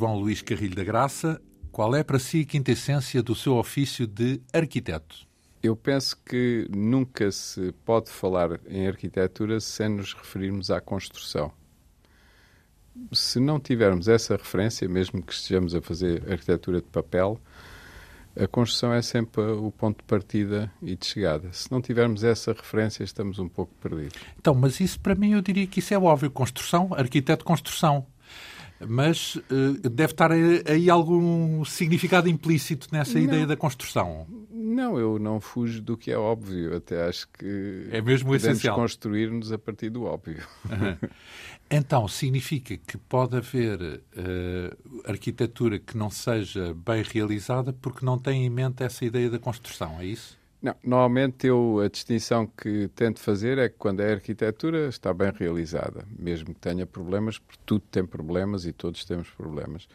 João Luís Carrilho da Graça. Qual é para si a quinta essência do seu ofício de arquiteto? Eu penso que nunca se pode falar em arquitetura sem nos referirmos à construção. Se não tivermos essa referência, mesmo que estejamos a fazer arquitetura de papel, a construção é sempre o ponto de partida e de chegada. Se não tivermos essa referência, estamos um pouco perdidos. Então, mas isso para mim eu diria que isso é óbvio. Construção, arquiteto construção. Mas uh, deve estar aí algum significado implícito nessa não. ideia da construção. Não, eu não fujo do que é óbvio. Até acho que é mesmo podemos essencial. construir-nos a partir do óbvio. Uhum. Então, significa que pode haver uh, arquitetura que não seja bem realizada porque não tem em mente essa ideia da construção, é isso? Não, normalmente eu a distinção que tento fazer é que quando é arquitetura está bem realizada, mesmo que tenha problemas, porque tudo tem problemas e todos temos problemas.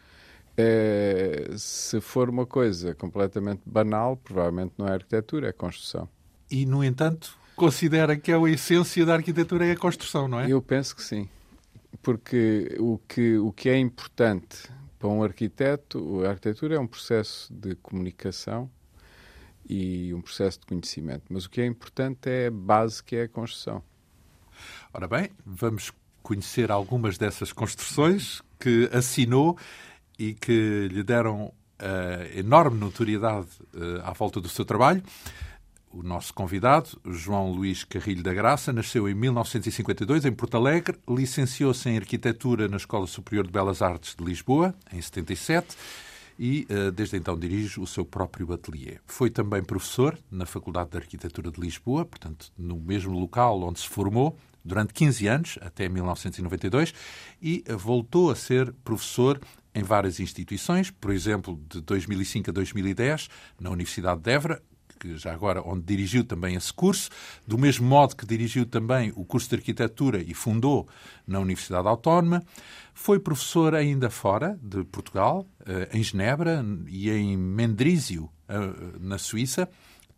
É, se for uma coisa completamente banal, provavelmente não é arquitetura, é construção. E, no entanto, considera que é a essência da arquitetura é a construção, não é? Eu penso que sim porque o que, o que é importante para um arquiteto, a arquitetura é um processo de comunicação e um processo de conhecimento, mas o que é importante é a base que é a construção. Ora bem, vamos conhecer algumas dessas construções que assinou e que lhe deram uh, enorme notoriedade uh, à volta do seu trabalho. O nosso convidado, João Luís Carrilho da Graça, nasceu em 1952 em Porto Alegre, licenciou-se em Arquitetura na Escola Superior de Belas Artes de Lisboa, em 77, e eh, desde então dirige o seu próprio ateliê. Foi também professor na Faculdade de Arquitetura de Lisboa, portanto, no mesmo local onde se formou, durante 15 anos, até 1992, e voltou a ser professor em várias instituições, por exemplo, de 2005 a 2010, na Universidade de Évora, que já agora onde dirigiu também esse curso, do mesmo modo que dirigiu também o curso de arquitetura e fundou na Universidade Autónoma. Foi professor ainda fora de Portugal, eh, em Genebra e em Mendrisio, eh, na Suíça,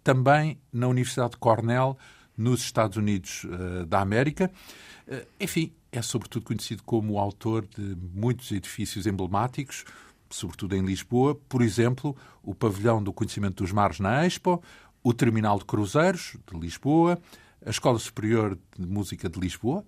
também na Universidade de Cornell, nos Estados Unidos eh, da América. Enfim, é sobretudo conhecido como o autor de muitos edifícios emblemáticos, sobretudo em Lisboa, por exemplo, o Pavilhão do Conhecimento dos Mares na Expo, o Terminal de Cruzeiros de Lisboa, a Escola Superior de Música de Lisboa,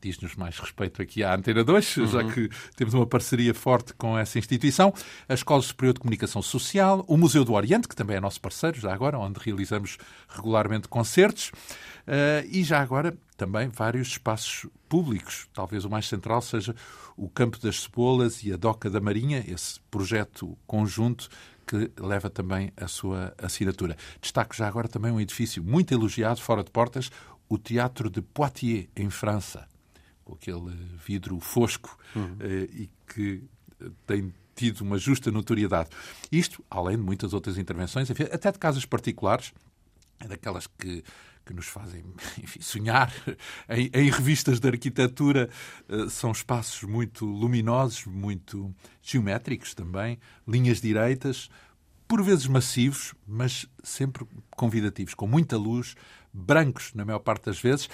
diz-nos mais respeito aqui à Antena 2, uhum. já que temos uma parceria forte com essa instituição, a Escola Superior de Comunicação Social, o Museu do Oriente, que também é nosso parceiro, já agora, onde realizamos regularmente concertos, uh, e já agora também vários espaços públicos. Talvez o mais central seja o Campo das Cebolas e a Doca da Marinha, esse projeto conjunto que leva também a sua assinatura. Destaco já agora também um edifício muito elogiado, fora de portas, o Teatro de Poitiers, em França, com aquele vidro fosco uhum. Eh, e que tem tido uma justa notoriedade. Isto, além de muitas outras intervenções, até de casas particulares, é daquelas que que nos fazem enfim, sonhar. Em, em, revistas de arquitetura uh, são espaços muito luminosos, muito geométricos também, linhas direitas, por vezes massivos, mas sempre convidativos, com muita luz, brancos na maior parte das vezes.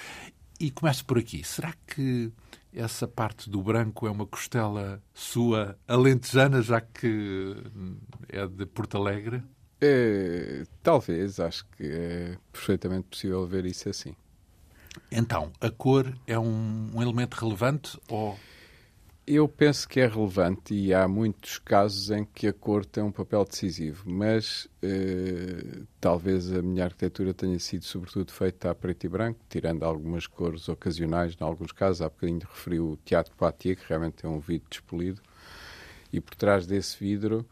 E começo por aqui. Será que essa parte do branco é uma costela sua alentejana, já que é de Porto Alegre? É, talvez, acho que é perfeitamente possível ver isso assim. Então, a cor é um, um elemento relevante ou eu penso que é relevante e há muitos casos em que a cor tem um papel decisivo, mas eh, talvez a minha arquitetura tenha sido sobretudo feita a preto e branco, tirando algumas cores ocasionais, em alguns casos. Há bocadinho referi o Teatro Poitiers, que realmente é um vidro despolido, e por trás desse vidro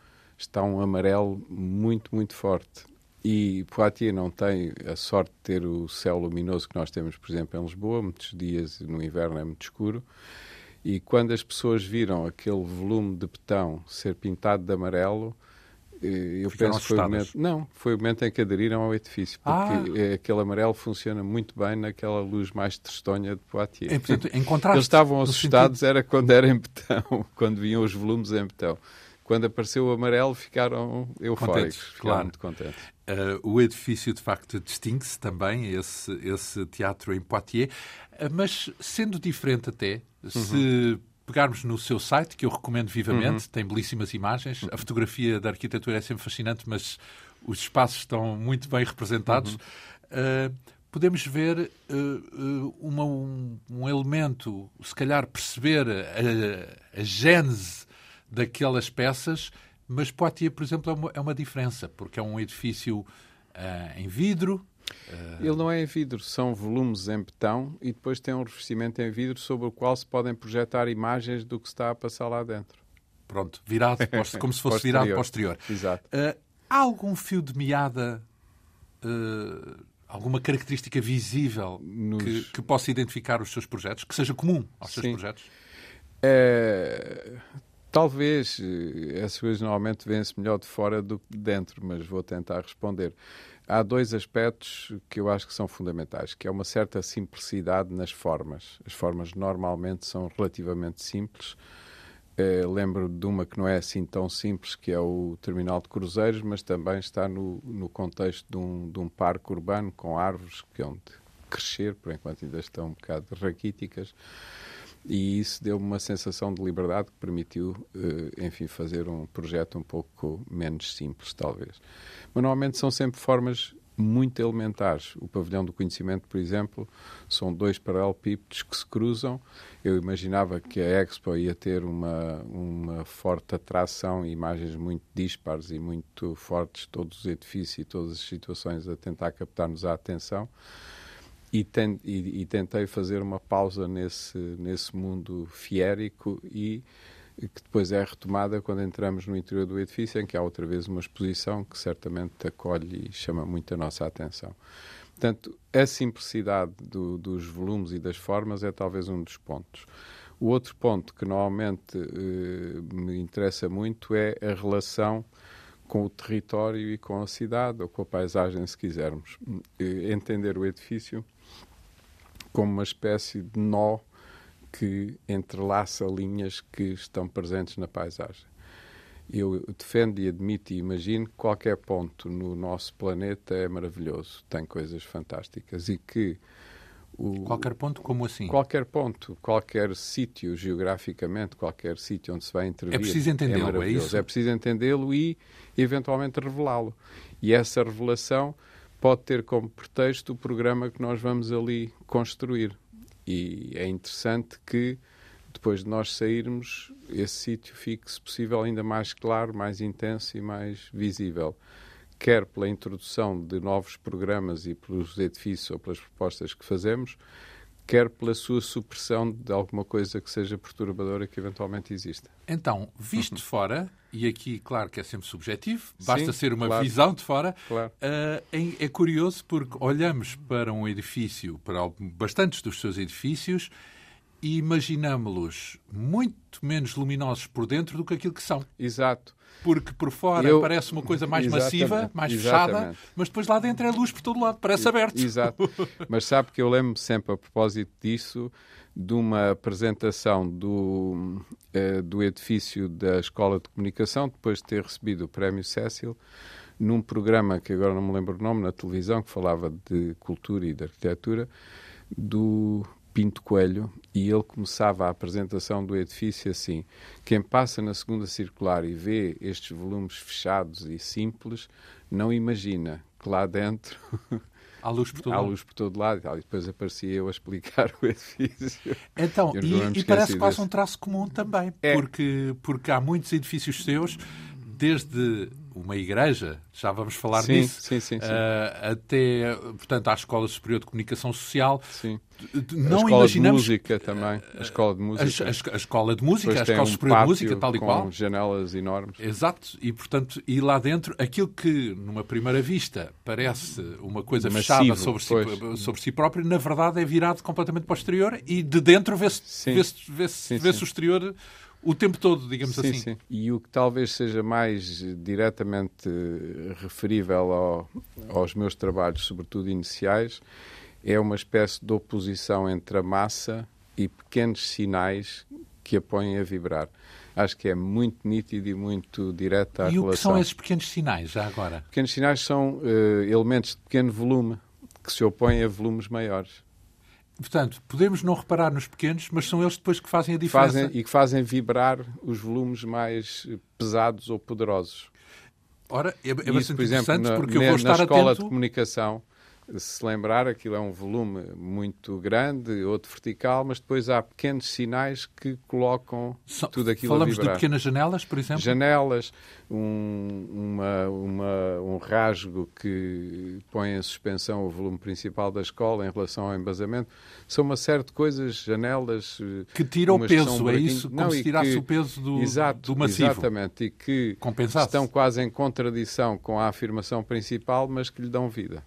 está um amarelo muito, muito forte. E Poitiers não tem a sorte de ter o céu luminoso que nós temos, por exemplo, em Lisboa. Muitos dias no inverno é muito escuro. E quando as pessoas viram aquele volume de betão ser pintado de amarelo, eh, eu Ficaram penso que foi o momento. Não, foi o momento em que aderiram ao edifício, porque ah. aquele amarelo funciona muito bem naquela luz mais tristonha de Poitiers. É, portanto, em contraste, Eles estavam assustados, sentido... era quando era em betão, quando vinham os volumes em betão. Quando apareceu o amarelo, ficaram eufóricos, contentes, ficaram claro. muito contentes. Uh, o edifício, de facto, distingue-se também, esse, esse teatro em Poitiers, uh, mas sendo diferente até, uhum. se pegarmos no seu site, que eu recomendo vivamente, uhum. tem belíssimas imagens. A fotografia da arquitetura é sempre fascinante, mas os espaços estão muito bem representados. Uhum. Uh, podemos ver uh, uma, um, um, elemento, se calhar perceber a, a gênese daquelas peças, mas Poitiers, por exemplo, é uma, é uma diferença, porque é um edifício uh, em vidro, ele não é em vidro, são volumes em betão e depois tem um revestimento em vidro sobre o qual se podem projetar imagens do que está a passar lá dentro. Pronto, virado, como se fosse posterior. virado posterior. Exato. Uh, há algum fio de meada, uh, alguma característica visível Nos... que, que, possa identificar os seus projetos, que seja comum aos Sim. seus projetos? É... Talvez essas coisas normalmente vêm-se melhor de fora do que de dentro, mas vou tentar responder há dois aspectos que eu acho que são fundamentais, que é uma certa simplicidade nas formas. As formas normalmente são relativamente simples. Uh, lembro de uma que não é assim tão simples, que é o terminal de cruzeiros, mas também está no, no contexto de um, de um parque urbano com árvores que hão de crescer, por enquanto ainda estão um bocado raquíticas e isso deu-me uma sensação de liberdade que permitiu, eh, enfim, fazer um projeto um pouco menos simples, talvez. Mas normalmente são sempre formas muito elementares. O pavilhão do conhecimento, por exemplo, são dois paralelepípedos que se cruzam. Eu imaginava que a Expo ia ter uma, uma forte atração, imagens muito dispares e muito fortes, todos os edifícios e todas as situações a tentar captar-nos a atenção e, ten, e, e, tentei fazer uma pausa nesse, nesse mundo fiérico e que depois é retomada quando entramos no interior do edifício, em que há outra vez uma exposição que certamente acolhe e chama muito a nossa atenção. Portanto, a simplicidade do, dos volumes e das formas é talvez um dos pontos. O outro ponto que normalmente eh, me interessa muito é a relação com o território e com a cidade, ou com a paisagem, se quisermos. Eh, entender o edifício como uma espécie de nó que entrelaça linhas que estão presentes na paisagem. Eu defendo e admito e imagino que qualquer ponto no nosso planeta é maravilhoso, tem coisas fantásticas e que o, qualquer ponto, como assim? Qualquer ponto, qualquer sítio geograficamente, qualquer sítio onde se vai intervir. É preciso entendê-lo, é, é, isso? É preciso entendê-lo e, eventualmente, revelá-lo. E essa revelação pode ter como pretexto o programa que nós vamos ali construir. E é interessante que depois de nós sairmos, esse sítio fique, se possível, ainda mais claro, mais intenso e mais visível. Quer pela introdução de novos programas e pelos edifícios ou pelas propostas que fazemos, quer pela sua supressão de alguma coisa que seja perturbadora que eventualmente exista. Então, visto de fora, e aqui, claro que é sempre subjetivo, basta Sim, ser uma claro. visão de fora, claro. uh, é, curioso porque olhamos para um edifício, para bastantes dos seus edifícios, e imaginamos-los muito menos luminosos por dentro do que aquilo que são. Exato. Porque por fora Eu... parece uma coisa mais massiva, mais Exatamente. fechada, mas depois lá dentro é luz por todo lado, parece aberto. Exato. mas sabe que eu lembro sempre, a propósito disso, de uma apresentação do, uh, do edifício da Escola de Comunicação, depois de ter recebido o Prémio Cécil, num programa que agora não me lembro o nome, na televisão, que falava de cultura e de arquitetura, do Pinto Coelho, e ele começava a apresentação do edifício assim: quem passa na segunda circular e vê estes volumes fechados e simples, não imagina que lá dentro Há luz por todo Há luz por todo lado e depois aparecia eu a explicar o edifício. Então, e, e parece quase um traço comum também, é. porque, porque há muitos edifícios seus, desde uma igreja, já vamos falar sim, disso, sim, sim, uh, até, portanto, à Escola Superior de Comunicação Social. Sim. Não a escola imaginamos... de música também. A escola de música. A, a, a escola de música, Depois a Escola um Superior de Música, tal e com qual. janelas enormes. Exato. E, portanto, e lá dentro, aquilo que, numa primeira vista, parece uma coisa Massivo, fechada sobre si, sobre si próprio, na verdade é virado completamente para o exterior e de dentro vê-se vê -se, vê -se, vê -se o exterior o tempo todo, digamos sim, assim. Sim. E o que talvez seja mais diretamente referível ao, aos meus trabalhos, sobretudo iniciais, é uma espécie de oposição entre a massa e pequenos sinais que a põem a vibrar. Acho que é muito nítido e muito direto à e relação. E o que são esses pequenos sinais, já agora? Pequenos sinais são uh, elementos de pequeno volume que se opõem a volumes maiores. Portanto, podemos não reparar nos pequenos, mas são eles depois que fazem a diferença. Fazem, e que fazem vibrar os volumes mais pesados ou poderosos. Ora, é, é bastante Isso, por exemplo, interessante na, porque eu vou estar na escola atento... de comunicação se lembrar, aquilo é um volume muito grande, outro vertical, mas depois há pequenos sinais que colocam tudo aquilo Falamos a vibrar. de pequenas janelas, por exemplo? Janelas, um, uma, uma, um rasgo que põe em suspensão o volume principal da escola em relação ao embasamento. São uma série de coisas, janelas... Que tiram o peso, é isso? Como Não, se tirasse que, o peso do, exato, do massivo. Exatamente, e que estão quase em contradição com a afirmação principal, mas que lhe dão vida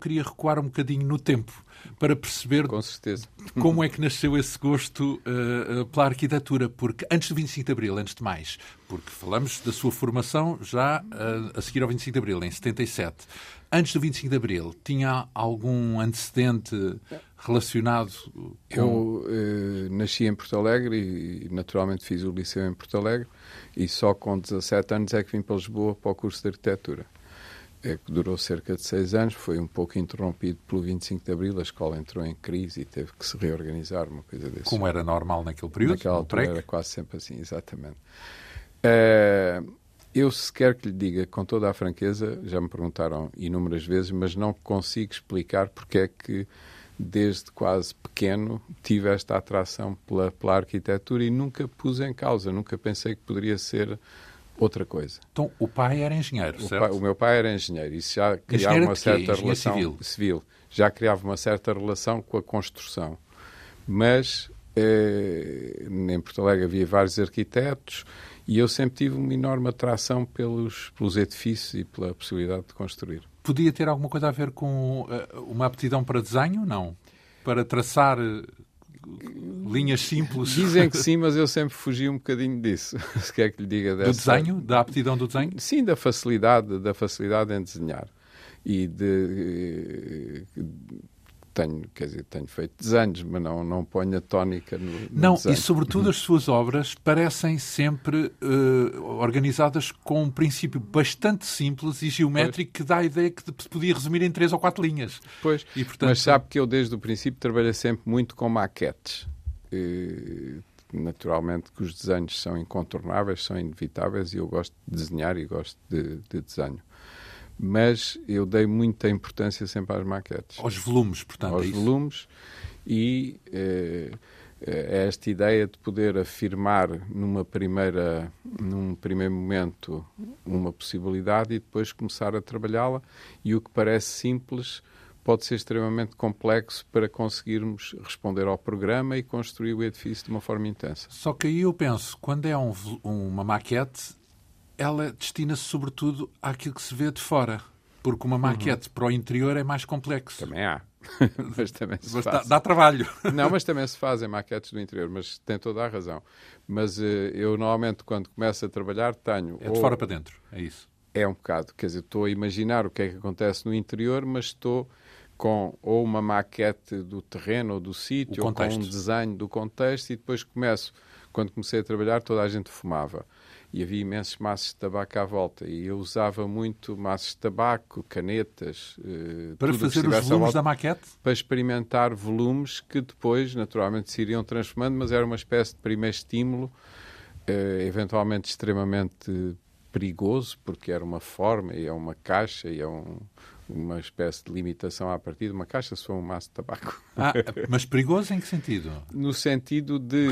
queria recuar um bocadinho no tempo para perceber Com certeza. como é que nasceu esse gosto uh, pela arquitetura, porque antes do 25 de Abril, antes de mais, porque falamos da sua formação já uh, a seguir ao 25 de Abril, em 77. Antes do 25 de Abril, tinha algum antecedente relacionado com... Eu uh, nasci em Porto Alegre e naturalmente fiz o liceu em Porto Alegre e só com 17 anos é que vim para Lisboa para o curso de arquitetura é que durou cerca de seis anos, foi um pouco interrompido pelo 25 de Abril, a escola entrou em crise e teve que se reorganizar, uma coisa desse. Como era normal naquele período? Naquela altura era quase sempre assim, exatamente. Uh, eu, se quer que lhe diga, com toda a franqueza, já me perguntaram inúmeras vezes, mas não consigo explicar porque é que, desde quase pequeno, tive esta atração pela, pela arquitetura e nunca pus em causa, nunca pensei que poderia ser outra coisa. Então, o pai era engenheiro, o certo? Pai, o meu pai era engenheiro. Isso já criava uma certa relação civil. civil. Já criava uma certa relação com a construção. Mas eh, em Porto Alegre havia vários arquitetos e eu sempre tive uma enorme atração pelos, pelos edifícios e pela possibilidade de construir. Podia ter alguma coisa a ver com uh, uma aptidão para desenho? Não. Para traçar eh, linhas simples. Dizem que sim, mas eu sempre fugi um bocadinho disso. Se quer que lhe diga dessa... Do desenho? Da aptidão do desenho? Sim, da facilidade, da facilidade em desenhar. E de eh, tenho, quer dizer, tenho feito desenhos, mas não, não ponho a tónica no, no Não, desenho. e sobretudo as suas obras parecem sempre uh, organizadas com um princípio bastante simples e geométrico pois. que dá a ideia que se podia resumir em três ou quatro linhas. Pois, e, portanto... mas sabe que eu desde o princípio trabalhei sempre muito com maquetes. Uh, naturalmente que os desenhos são incontornáveis, são inevitáveis e eu gosto de desenhar e gosto de, de desenho mas eu dei muita importância sempre às maquetes. Aos volumes, portanto. Aos é volumes e eh, é esta ideia de poder afirmar numa primeira, num primeiro momento uma possibilidade e depois começar a trabalhá-la e o que parece simples pode ser extremamente complexo para conseguirmos responder ao programa e construir o edifício de uma forma intensa. Só que aí eu penso, quando é um, uma maquete, ela destina-se sobretudo àquilo que se vê de fora. Porque uma maquete uhum. para o interior é mais complexo. Também há. mas também se mas faz. Dá, dá, trabalho. Não, mas também se fazem maquetes do interior, mas tem toda a razão. Mas uh, eu normalmente, quando começo a trabalhar, tenho. É de ou... fora para dentro, é isso. É um bocado. Quer dizer, estou a imaginar o que é que acontece no interior, mas estou com ou uma maquete do terreno ou do sítio, ou com um desenho do contexto, e depois começo. Quando comecei a trabalhar, toda a gente fumava e havia imensos maços de tabaco à volta. E eu usava muito maços de tabaco, canetas. Eh, para fazer os volumes da maquete? Para experimentar volumes que depois, naturalmente, se iriam transformando, mas era uma espécie de primeiro estímulo, eh, eventualmente extremamente perigoso, porque era uma forma e é uma caixa e é um, uma espécie de limitação a partir de uma caixa se for um maço de tabaco. Ah, mas perigoso em que sentido? No sentido de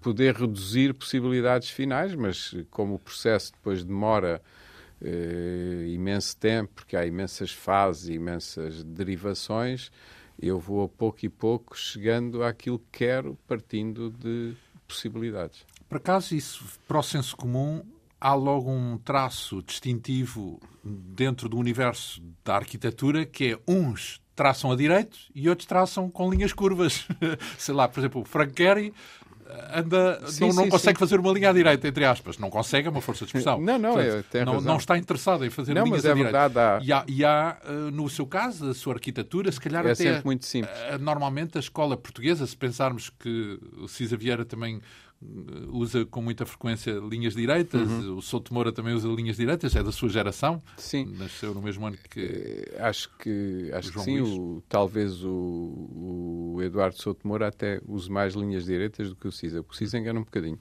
poder reduzir possibilidades finais, mas como o processo depois demora eh, imenso tempo, porque há imensas fases, imensas derivações, eu vou a pouco e pouco chegando àquilo que quero, partindo de possibilidades. Por acaso, isso, para o senso comum, há logo um traço distintivo dentro do universo da arquitetura que é uns traçam a direito e outros traçam com linhas curvas. Sei lá, por exemplo, o Frank Gehry anda, sim, não, não sim, consegue sim. fazer uma linha à direita, entre aspas. Não consegue, é uma força de expressão. Não, não, Portanto, é, não, não, está interessado em fazer não, linhas mas à é direita. Verdade, há... E há, e há, eh, no seu caso, a sua arquitetura, se calhar é até... sempre muito simples. Eh, normalmente a escola portuguesa, se pensarmos que o Cisa Vieira também usa com muita frequência linhas direitas, uhum. o Souto Moura também usa linhas direitas, é da sua geração. Sim. Nasceu no mesmo ano que. Uh, acho que, acho que sim. O, talvez o, o Eduardo Souto Moura até usa mais linhas direitas do que o CISA. O CISA engana um bocadinho.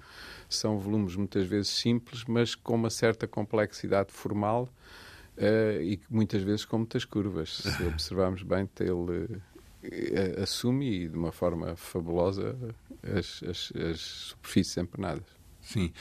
São volumes muitas vezes simples, mas com uma certa complexidade formal uh, e muitas vezes com muitas curvas. Se observarmos bem, ele uh, assume, de uma forma fabulosa, as, as, as superfícies empenadas. Sim.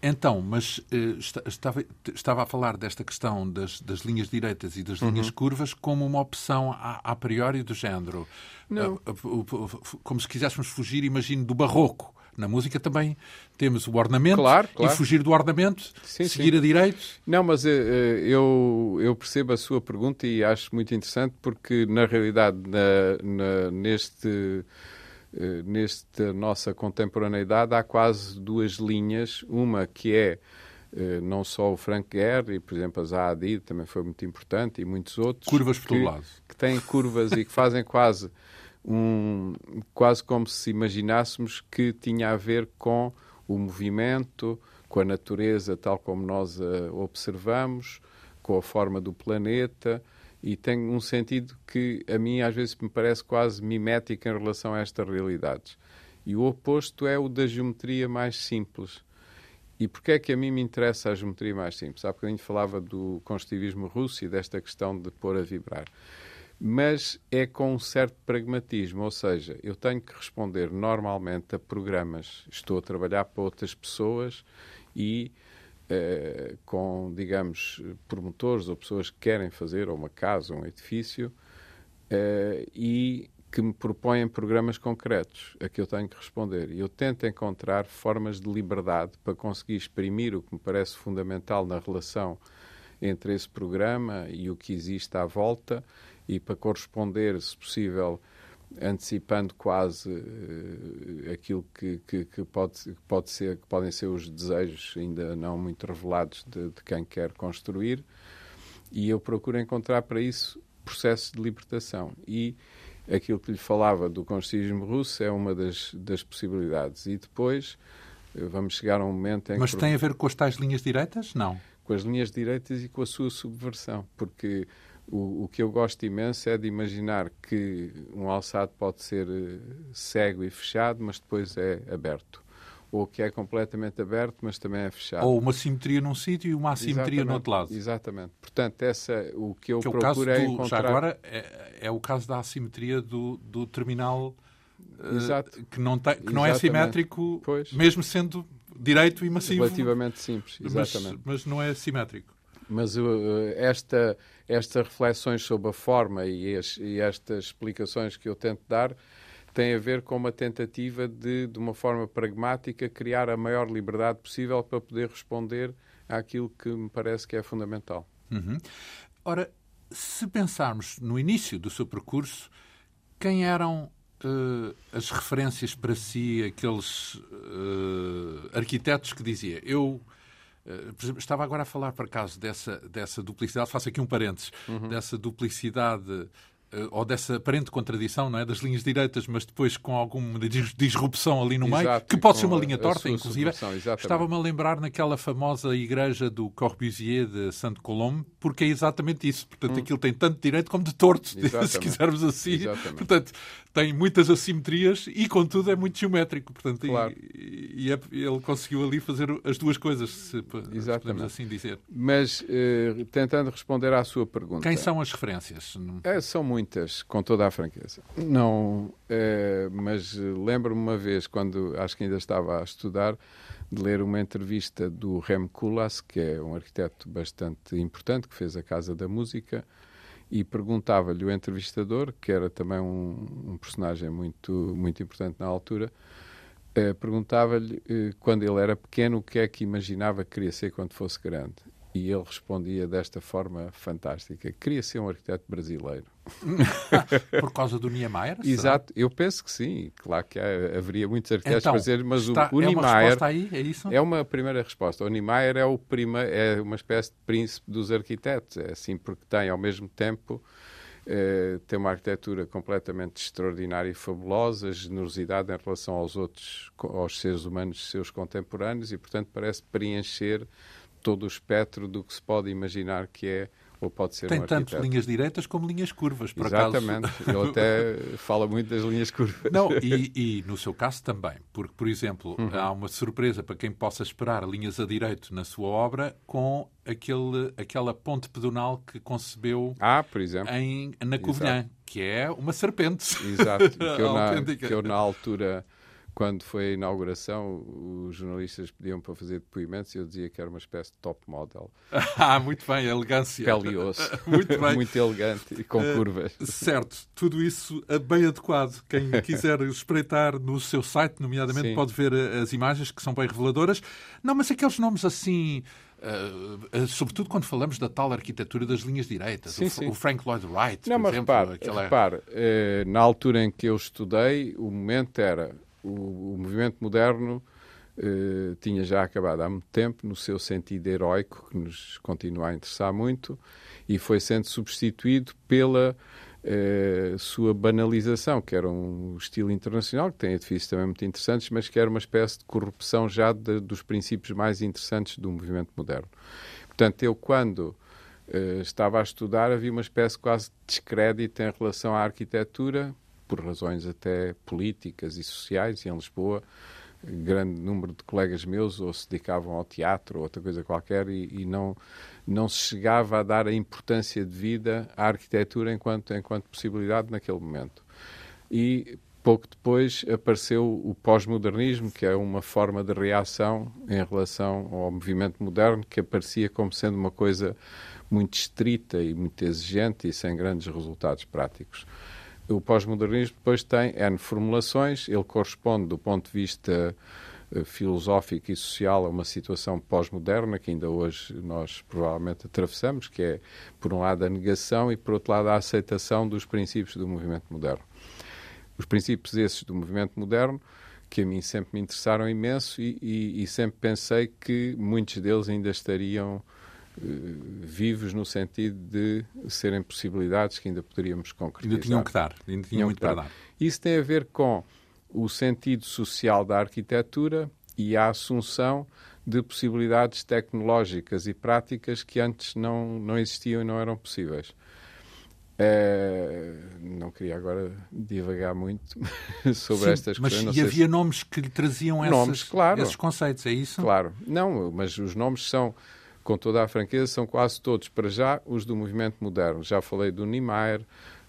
Então, mas uh, estava, estava a falar desta questão das, das linhas direitas e das uhum. linhas curvas como uma opção a, a priori do género. Não. Uh, uh, como se quiséssemos fugir, imagino, do barroco. Na música também temos o ornamento claro, claro. e fugir do ornamento, sim, seguir sim. a direito. Não, mas eu, eu percebo a sua pergunta e acho muito interessante porque, na realidade, na, na, neste eh, nesta nossa contemporaneidade há quase duas linhas. Uma que é eh, não só o Frank Gehry, por exemplo, a Zaadi também foi muito importante e muitos outros. Curvas por todo lado. Que têm curvas e que fazem quase um. quase como se imaginássemos que tinha a ver com o movimento, com a natureza tal como nós a observamos, com a forma do planeta e tem um sentido que a mim às vezes me parece quase mimético em relação a estas realidades. E o oposto é o da geometria mais simples. E porquê é que a mim me interessa a geometria mais simples? Há bocadinho falava do construtivismo russo e desta questão de pôr a vibrar. Mas é com um certo pragmatismo, ou seja, eu tenho que responder normalmente a programas. Estou a trabalhar para outras pessoas e eh, com, digamos, promotores ou pessoas que querem fazer ou uma casa, um edifício, eh, e que me propõem programas concretos a que eu tenho que responder. E eu tento encontrar formas de liberdade para conseguir exprimir o que me parece fundamental na relação entre esse programa e o que existe à volta e para corresponder, se possível, antecipando quase uh, aquilo que, que, que, pode, pode ser, que podem ser os desejos ainda não muito revelados de, de, quem quer construir, e eu procuro encontrar para isso processos de libertação. E aquilo que lhe falava do constitucionalismo russo é uma das, das possibilidades. E depois eh, vamos chegar a um momento em Mas que... tem a ver com as tais linhas direitas? Não. Com as linhas direitas e com a sua subversão, porque o, o, que eu gosto imenso é de imaginar que um alçado pode ser eh, cego e fechado, mas depois é aberto. Ou que é completamente aberto, mas também é fechado. Ou uma simetria num sítio e uma assimetria no outro lado. Exatamente. Portanto, essa, o que eu que é procuro é encontrar... Já agora é, é, o caso da assimetria do, do terminal uh, que, não, tem, que não é simétrico, pois. mesmo sendo direito e massivo. Relativamente simples, exatamente. Mas, mas não é simétrico. Mas uh, esta, estas reflexões sobre a forma e, as, e, estas explicações que eu tento dar têm a ver com uma tentativa de, de uma forma pragmática, criar a maior liberdade possível para poder responder àquilo que me parece que é fundamental. Uhum. Ora, se pensarmos no início do seu percurso, quem eram uh, as referências para si, aqueles uh, arquitetos que dizia eu exemplo, estava agora a falar, por acaso, dessa, dessa duplicidade, faço aqui um parênteses, uhum. dessa duplicidade eh, ou dessa aparente contradição não é? das linhas direitas, mas depois com alguma disrupção ali no Exato, meio, que pode ser uma linha torta, inclusive. Estava-me a lembrar naquela famosa igreja do Corbusier de Saint-Colombe, porque é exatamente isso. Portanto, hum. aquilo tem tanto direito como de torto, exatamente. se quisermos assim. Exatamente. Portanto, tem muitas assimetrias e, contudo, é muito geométrico. Portanto, claro. E, e é, ele conseguiu ali fazer as duas coisas, se Exatamente. podemos assim dizer. Mas, uh, tentando responder à sua pergunta... Quem são as referências? É, são muitas, com toda a franqueza. Não, uh, mas lembro-me uma vez, quando acho que ainda estava a estudar, de ler uma entrevista do Rem Koolhaas, que é um arquiteto bastante importante, que fez a Casa da Música, e perguntava-lhe o entrevistador, que era também um, um personagem muito, muito importante na altura, eh, perguntava-lhe, eh, quando ele era pequeno, o que é que imaginava que queria ser quando fosse grande. E ele respondia desta forma fantástica: queria ser um arquiteto brasileiro. Por causa do Niemeyer? Exato, eu penso que sim. Claro que há, haveria muitos arquitetos então, brasileiros, mas está, o, o é Niemeyer. Uma aí, é, isso? é uma primeira resposta. O Niemeyer é, o prima, é uma espécie de príncipe dos arquitetos. É assim porque tem, ao mesmo tempo, eh, tem uma arquitetura completamente extraordinária e fabulosa, generosidade em relação aos outros, aos seres humanos seus contemporâneos e, portanto, parece preencher todo o espectro do que se pode imaginar que é ou pode ser Tem um tanto linhas direitas como linhas curvas, por Exatamente. acaso. Ele até fala muito das linhas curvas. Não, e, e no seu caso também, porque, por exemplo, Uhum. há uma surpresa para quem possa esperar linhas a direito na sua obra com aquele, aquela ponte pedonal que concebeu Ah, por exemplo. em, na Covilhã, que é uma serpente. Exato. Que eu, na, que eu, na altura, quando foi a inauguração, os jornalistas pediam para fazer depoimentos e eu dizia que era uma espécie de top model. ah, muito bem, elegância. Pele e osso. Muito bem. Muito elegante e com Eh, curvas. Certo, tudo isso é bem adequado. Quem quiser espreitar no seu site, nomeadamente, Sim. pode ver eh, as imagens que são bem reveladoras. Não, mas aqueles nomes assim, eh, eh, sobretudo quando falamos da tal arquitetura das linhas direitas, Sim, o, sim. o Frank Lloyd Wright, Não, por mas exemplo, repare, aquela- repare eh, na altura em que eu estudei, o momento era o, o movimento moderno eh, tinha já acabado há muito tempo, no seu sentido heroico, que nos continua a interessar muito, e foi sendo substituído pela eh, sua banalização, que era um estilo internacional, que tem edifícios também muito interessantes, mas que era uma espécie de corrupção já de- dos princípios mais interessantes do movimento moderno. Portanto, eu quando eh, estava a estudar, havia uma espécie quase de descrédito em relação à arquitetura, por razões até políticas e sociais, e em Lisboa, grande número de colegas meus ou se dedicavam ao teatro ou outra coisa qualquer e, e não, não se chegava a dar a importância de vida à arquitetura enquanto, enquanto possibilidade naquele momento. E pouco depois apareceu o pós-modernismo, que é uma forma de reação em relação ao movimento moderno, que aparecia como sendo uma coisa muito estrita e muito exigente e sem grandes resultados práticos. O pós-modernismo depois tem N formulações, ele corresponde do ponto de vista eh, filosófico e social a uma situação pós-moderna que ainda hoje nós provavelmente atravessamos, que é, por um lado, a negação e, por outro lado, a aceitação dos princípios do movimento moderno. Os princípios esses do movimento moderno que a mim sempre me interessaram imenso e, e- e sempre pensei que muitos deles ainda estariam vivos no sentido de serem possibilidades que ainda poderíamos concretizar. Ainda tinham que dar, ainda tinham muito para dar. Isso tem a ver com o sentido social da arquitetura e a assunção de possibilidades tecnológicas e práticas que antes não, não existiam e não eram possíveis. Eh, não queria agora divagar muito sobre Sim, estas mas questões. não e sei se- havia nomes que lhe traziam Nomes, essas- claro. esses conceitos, é isso? Claro, não, mas os nomes são, com toda a franqueza, são quase todos, para já, os do movimento moderno. Já falei do Niemeyer,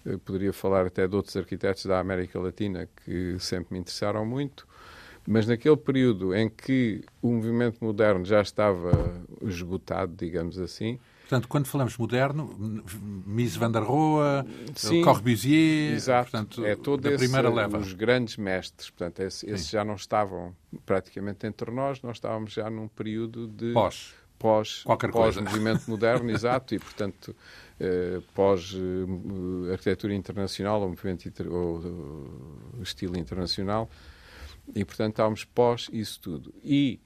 eh, poderia falar até de outros arquitetos da América Latina que sempre me interessaram muito, mas naquele período em que o movimento moderno já estava esgotado, digamos assim, Portanto, quando falamos moderno, Mies van der Rohe, Sim. Corbusier, Exato, portanto, é todo da esse, primeira leva. os grandes mestres, portanto, esse- esses já não estavam praticamente entre nós, nós estávamos já num período de Pós. Pós, Qualquer pós coisa. movimento moderno, exato, e portanto eh, pós eh, arquitetura internacional ou movimento inter, ou, ou estilo internacional, e portanto estávamos pós isso tudo. E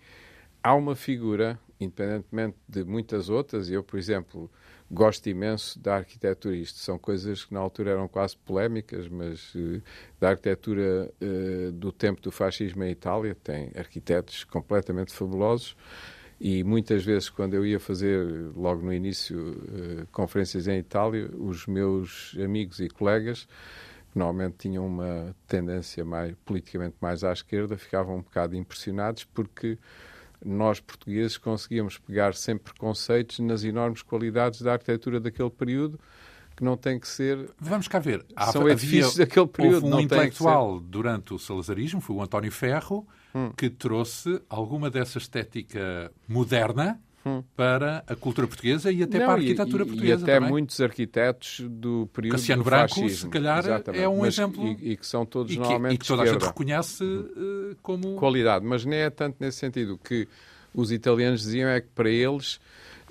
há uma figura, independentemente de muitas outras, e eu, por exemplo, gosto imenso da arquitetura, isto são coisas que na altura eram quase polémicas, mas eh, da arquitetura eh, do tempo do fascismo em Itália, tem arquitetos completamente fabulosos, e muitas vezes, quando eu ia fazer, logo no início, eh, conferências em Itália, os meus amigos e colegas, que normalmente tinham uma tendência mais, politicamente mais à esquerda, ficavam um bocado impressionados porque nós, portugueses, conseguíamos pegar sem preconceitos nas enormes qualidades da arquitetura daquele período, que não tem que ser. Vamos cá ver. Há- São havia- edifícios daquele período, Houve um não intelectual durante o salazarismo, foi o António Ferro, Hum. que trouxe alguma dessa estética moderna para a cultura portuguesa e até Hum. Não, para a arquitetura e, portuguesa E até também. muitos arquitetos do período Cassiano do Branco, fascismo. se calhar, Exatamente. é um Mas- exemplo- E, e que são todos e que, normalmente e que toda de a gente esquerda. reconhece eh, como... qualidade, mas nem é tanto nesse sentido. O que os italianos diziam é que para eles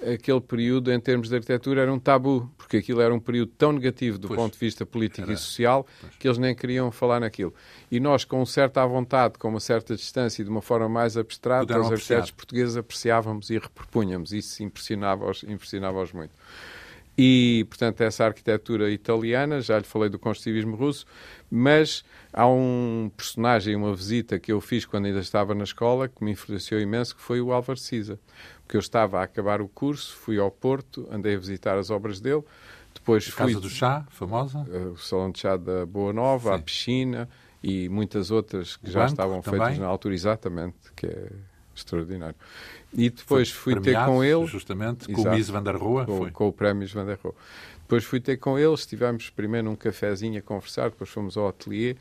aquele período, em termos de arquitetura, era um tabu, porque aquilo era um período tão negativo do Pois. ponto de vista político Era. e social que eles nem queriam falar naquilo. E nós, com certa vontade, com uma certa distância e de uma forma mais abstrata, Puderam os apreciar. arquitetos portugueses apreciávamos e repropunhamos. Isso impressionava-os impressionava muito. E, portanto, essa arquitetura italiana, já lhe falei do construtivismo russo, mas há um personagem, uma visita que eu fiz quando ainda estava na escola, que me influenciou imenso, que foi o Álvaro Siza. Porque eu estava a acabar o curso, fui ao Porto, andei a visitar as obras dele, depois a fui... Casa do Chá, famosa? Eh, o Salão de Chá da Boa Nova, Sim. a piscina e muitas outras que o já estavam também. feitas na altura, exatamente, que é extraordinário. E depois foi fui ter com ele. Justamente, com o Miss Van der Rohe. Com, com, o prémio Van der Rohe. Depois fui ter com ele, estivemos primeiro num cafezinho a conversar, depois fomos ao ateliê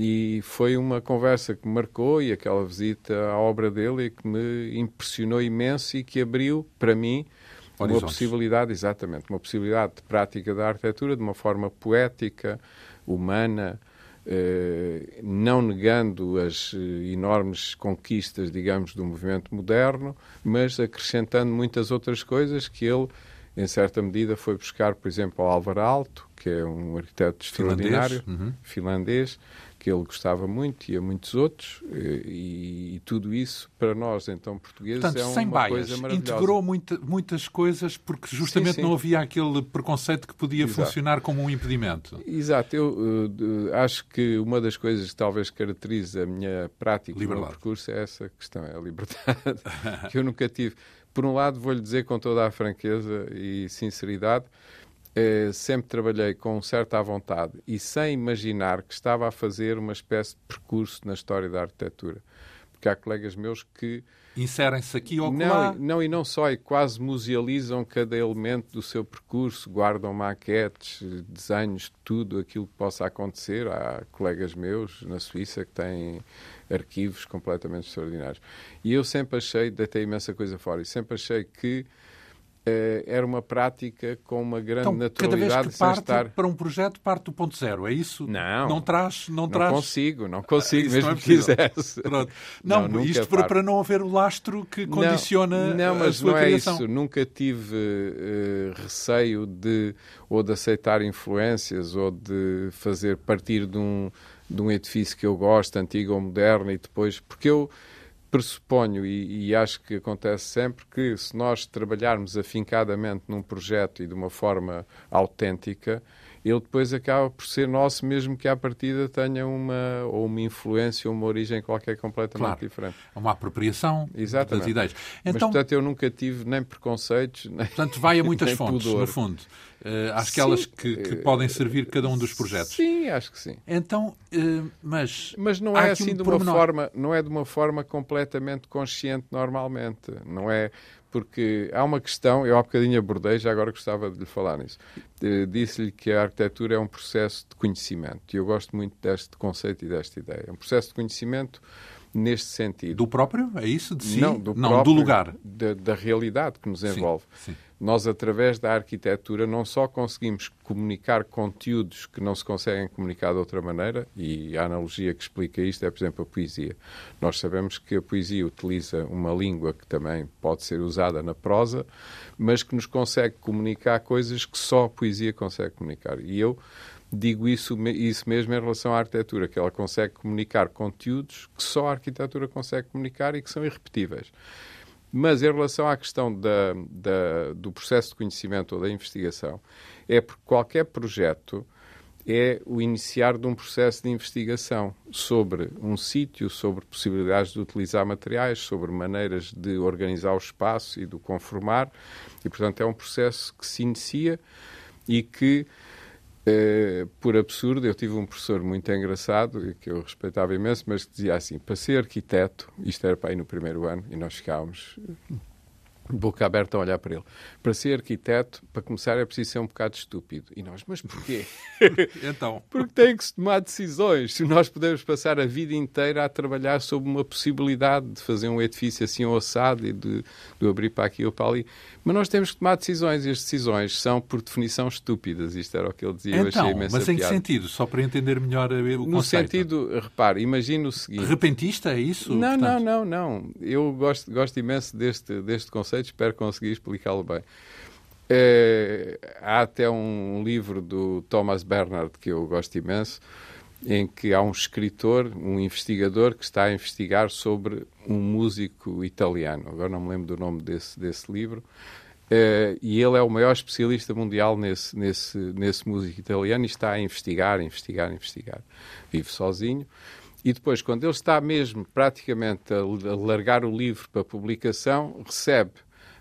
e foi uma conversa que me marcou e aquela visita à obra dele e que me impressionou imenso e que abriu para mim Horizontes. uma possibilidade, exatamente, uma possibilidade de prática da arquitetura de uma forma poética, humana, eh, não negando as eh, enormes conquistas, digamos, do movimento moderno, mas acrescentando muitas outras coisas que ele, em certa medida, foi buscar, por exemplo, ao Álvaro Alto, que é um arquiteto extraordinário, finlandês, uhum. finlandês que ele gostava muito e a muitos outros, e, e tudo isso para nós, então, portugueses, Portanto, é uma sem baias, coisa maravilhosa. Integrou muita, muitas coisas porque justamente sim, sim. não havia aquele preconceito que podia Exato. funcionar como um impedimento. Exato, eu uh, acho que uma das coisas que talvez caracterize a minha prática no percurso é essa questão, é a liberdade, que eu nunca tive. Por um lado, vou-lhe dizer com toda a franqueza e sinceridade, eh, sempre trabalhei com certa vontade e sem imaginar que estava a fazer uma espécie de percurso na história da arquitetura. Porque há colegas meus que. Inserem-se aqui ou não, não, e não só, e quase musealizam cada elemento do seu percurso, guardam maquetes, desenhos, tudo aquilo que possa acontecer. Há colegas meus na Suíça que têm arquivos completamente extraordinários. E eu sempre achei, deitei imensa coisa fora, e sempre achei que era uma prática com uma grande então, naturalidade. Cada vez que parte estar... para um projeto, parte do ponto zero, é isso? Não. Não traz... Não, não traz... consigo, não consigo, ah, mesmo não é que quisesse. Pronto. Não, não isto para, para, não haver o lastro que condiciona não, não, mas a sua não criação. é isso. Nunca tive uh, receio de ou de aceitar influências ou de fazer partir de um, de um edifício que eu gosto, antigo ou moderno, e depois... Porque eu pressuponho e, e, acho que acontece sempre que se nós trabalharmos afincadamente num projeto e de uma forma autêntica, ele depois acaba por ser nosso, mesmo que à partida tenha uma, ou uma influência ou uma origem qualquer completamente claro. diferente. É uma apropriação Exatamente. das ideias. Então, Mas, portanto, eu nunca tive nem preconceitos, nem Portanto, vai a muitas fontes, pudor. no fundo. Uh, aquelas que, que, podem servir cada um dos projetos. Sim, acho que sim. Então, uh, mas... Mas não é assim um de uma forma, não é de uma forma completamente consciente normalmente. Não é porque há uma questão, eu há bocadinho abordei, já agora gostava de lhe falar nisso. Disse-lhe que a arquitetura é um processo de conhecimento e eu gosto muito deste conceito e desta ideia. É um processo de conhecimento neste sentido. Do próprio? É isso? De si? Não, do, não, próprio, do lugar. Da, da, realidade que nos envolve. Sim, sim. Nós, através da arquitetura, não só conseguimos comunicar conteúdos que não se conseguem comunicar de outra maneira, e a analogia que explica isto é, por exemplo, a poesia. Nós sabemos que a poesia utiliza uma língua que também pode ser usada na prosa, mas que nos consegue comunicar coisas que só a poesia consegue comunicar. E eu digo isso, isso mesmo em relação à arquitetura, que ela consegue comunicar conteúdos que só a arquitetura consegue comunicar e que são irrepetíveis. Mas em relação à questão da, da, do processo de conhecimento ou da investigação, é porque qualquer projeto é o iniciar de um processo de investigação sobre um sítio, sobre possibilidades de utilizar materiais, sobre maneiras de organizar o espaço e de o conformar. E, portanto, é um processo que se inicia e que eh, por absurdo, eu tive um professor muito engraçado, que eu respeitava imenso, mas que dizia assim: para ser arquiteto, isto era para ir no primeiro ano, e nós ficávamos boca aberta a olhar para ele. Para ser arquiteto, para começar, é preciso ser um bocado estúpido. E nós, mas porquê? então. Porque tem que se tomar decisões. Se nós podemos passar a vida inteira a trabalhar sobre uma possibilidade de fazer um edifício assim ossado e de, de abrir para aqui ou para ali. Mas nós temos que tomar decisões e as decisões são, por definição, estúpidas. Isto era o que ele dizia. Então, mas em que sentido? Só para entender melhor o no conceito. No sentido, repare, imagine o seguinte... Repentista, é isso? Não, portanto? não, não, não. Eu gosto, gosto imenso deste, deste conceito, espero conseguir explicá-lo bem. É, há até um livro do Thomas Bernard que eu gosto imenso, em que há um escritor, um investigador, que está a investigar sobre um músico italiano. Agora não me lembro do nome desse, desse livro. Uh, e ele é o maior especialista mundial nesse, nesse, nesse músico italiano e está a investigar, investigar, investigar. Vive sozinho. E depois, quando ele está mesmo praticamente a largar o livro para publicação, recebe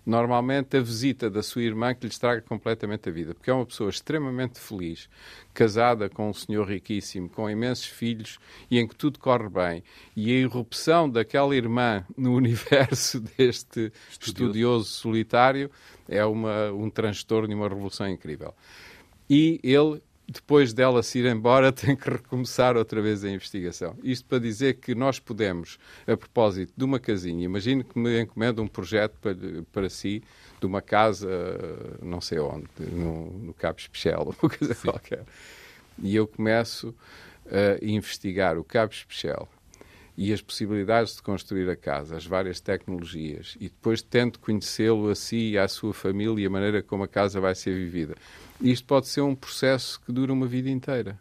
normalmente a visita da sua irmã que lhe estraga completamente a vida, porque é uma pessoa extremamente feliz, casada com um senhor riquíssimo, com imensos filhos e em que tudo corre bem. E a irrupção daquela irmã no universo deste estudioso, estudioso solitário é uma, um transtorno e uma revolução incrível. E ele depois dela se ir embora, tem que recomeçar outra vez a investigação. Isto para dizer que nós podemos, a propósito de uma casinha, imagino que me encomenda um projeto para, para si, de uma casa, não sei onde, no, no Cabo Especial, uma coisa Sim. qualquer. E eu começo a investigar o Cabo Especial e as possibilidades de construir a casa, as várias tecnologias, e depois tento conhecê-lo a si e à sua família e a maneira como a casa vai ser vivida. Isto pode ser um processo que dura uma vida inteira.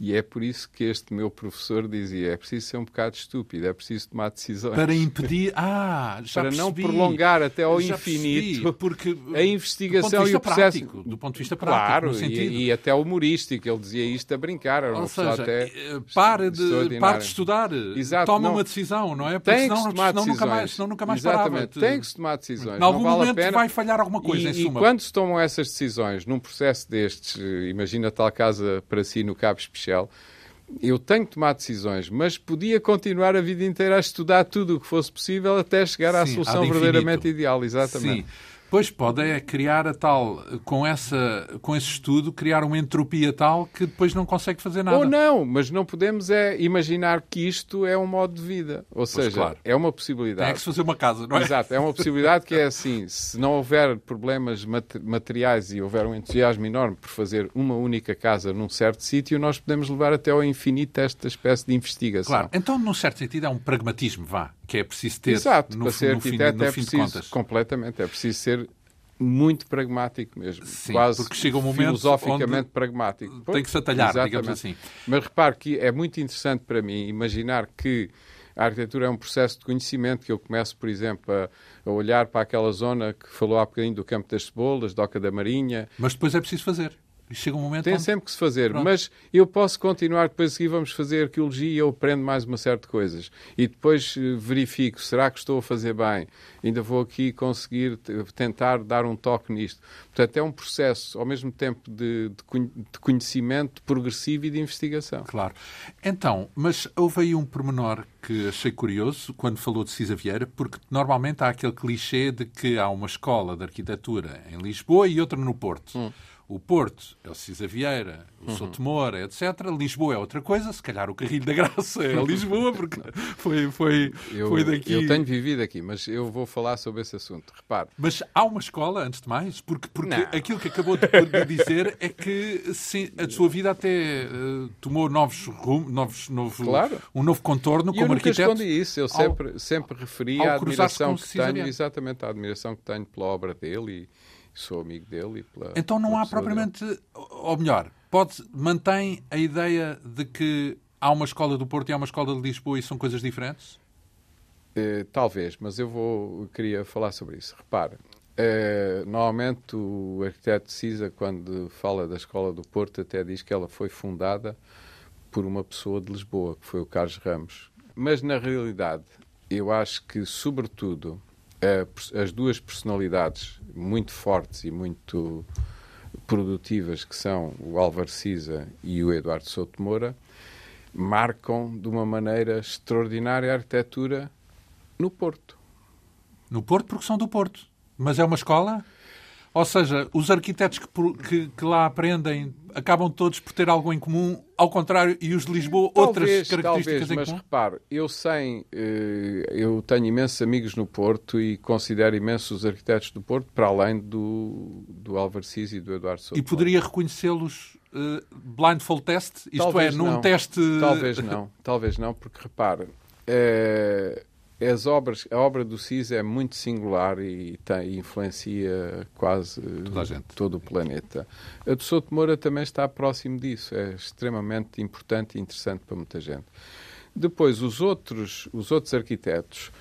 E é por isso que este meu professor dizia: é preciso ser um bocado estúpido, é preciso tomar decisões. Para impedir. Ah, já Para percebi. não prolongar até ao já infinito percebi, porque, a investigação e o processo. Prático, do ponto de vista prático. Claro, e, e, até humorístico. Ele dizia isto a brincar. Era Ou seja, até eh, para, de, para de estudar. Exato, Toma não, uma decisão, não é? Porque tem senão, que tomar senão decisões. nunca mais, senão nunca mais Exatamente, parava. tem que se tomar decisões. Em algum vale momento vai falhar alguma coisa, e, em suma. E quando se tomam essas decisões num processo destes, eh, imagina tal casa para si no Cabo Especial, eu tenho que tomar decisões, mas podia continuar a vida inteira a estudar tudo o que fosse possível até chegar à Sim, solução verdadeiramente ideal, exatamente. Sim. Pois pode é criar a tal, com, essa, com esse estudo, criar uma entropia tal que depois não consegue fazer nada. Ou não, mas não podemos é imaginar que isto é um modo de vida. Ou pois seja, claro. é uma possibilidade. Tem que se fazer uma casa, não é? Exato, é uma possibilidade que é assim, se não houver problemas materiais e houver um entusiasmo enorme por fazer uma única casa num certo sítio, nós podemos levar até ao infinito esta espécie de investigação. Claro, então num certo sentido é um pragmatismo, vá, que é preciso ter Exato, no, para ser no, arquiteto no é fim de preciso, contas. completamente, é preciso ser muito pragmático mesmo. Sim, quase porque chega um momento filosoficamente pragmático. Tem que se atalhar, Exatamente. digamos assim. Mas repare que é muito interessante para mim imaginar que a arquitetura é um processo de conhecimento que eu começo, por exemplo, a, a olhar para aquela zona que falou há bocadinho do Campo das Cebolas, da Oca da Marinha. Mas depois é preciso fazer. E chega um momento Tem onde... sempre que se fazer, Pronto. mas eu posso continuar, depois aqui vamos fazer arqueologia e eu aprendo mais uma série de coisas. E depois eh, verifico, será que estou a fazer bem? Ainda vou aqui conseguir tentar dar um toque nisto. Portanto, é um processo, ao mesmo tempo, de, de conhecimento progressivo e de investigação. Claro. Então, mas houve aí um pormenor que achei curioso quando falou de Cisa Vieira, porque normalmente há aquele clichê de que há uma escola de arquitetura em Lisboa e outra no Porto. Hum. O Porto é o Cisa Vieira, o uhum. Souto Moura, etc. Lisboa é outra coisa, se calhar o Carrilho da Graça é Lisboa, porque foi, foi, eu, foi daqui. Eu tenho vivido aqui, mas eu vou falar sobre esse assunto. Repare. Mas há uma escola, antes de mais, porque, porque aquilo que acabou de, de dizer é que sim, a sua vida até uh, tomou novos rumos, novos, novo, claro. um novo contorno e como eu nunca arquiteto. escondi isso, eu sempre, ao, sempre referi a admiração que tenho, exatamente, a admiração que tenho pela obra dele e sou amigo dele. Pela, então não há propriamente, dele. ou melhor, pode, mantém a ideia de que há uma escola do Porto e há uma escola de Lisboa e são coisas diferentes? Eh, talvez, mas eu vou queria falar sobre isso. Repare, eh, normalmente o arquiteto Cisa, quando fala da escola do Porto, até diz que ela foi fundada por uma pessoa de Lisboa, que foi o Carlos Ramos. Mas na realidade, eu acho que, sobretudo, as duas personalidades muito fortes e muito produtivas que são o Álvaro Cisa e o Eduardo Souto Moura marcam de uma maneira extraordinária a arquitetura no Porto. No Porto porque são do Porto. Mas é uma escola? Ou seja, os arquitetos que, que, que, lá aprendem acabam todos por ter algo em comum, ao contrário, e os de Lisboa talvez, outras características talvez, em mas comum? repare, eu sei, eu tenho imensos amigos no Porto e considero imensos os arquitetos do Porto, para além do, do Álvaro Cis e do Eduardo Souto. E poderia reconhecê-los uh, blindfold test? Isto talvez é, num não. teste... Talvez não, talvez não, porque repare... É as obras, a obra do CIS é muito singular e, tem, influencia quase todo o planeta. A do Souto Moura também está próximo disso, é extremamente importante e interessante para muita gente. Depois, os outros, os outros arquitetos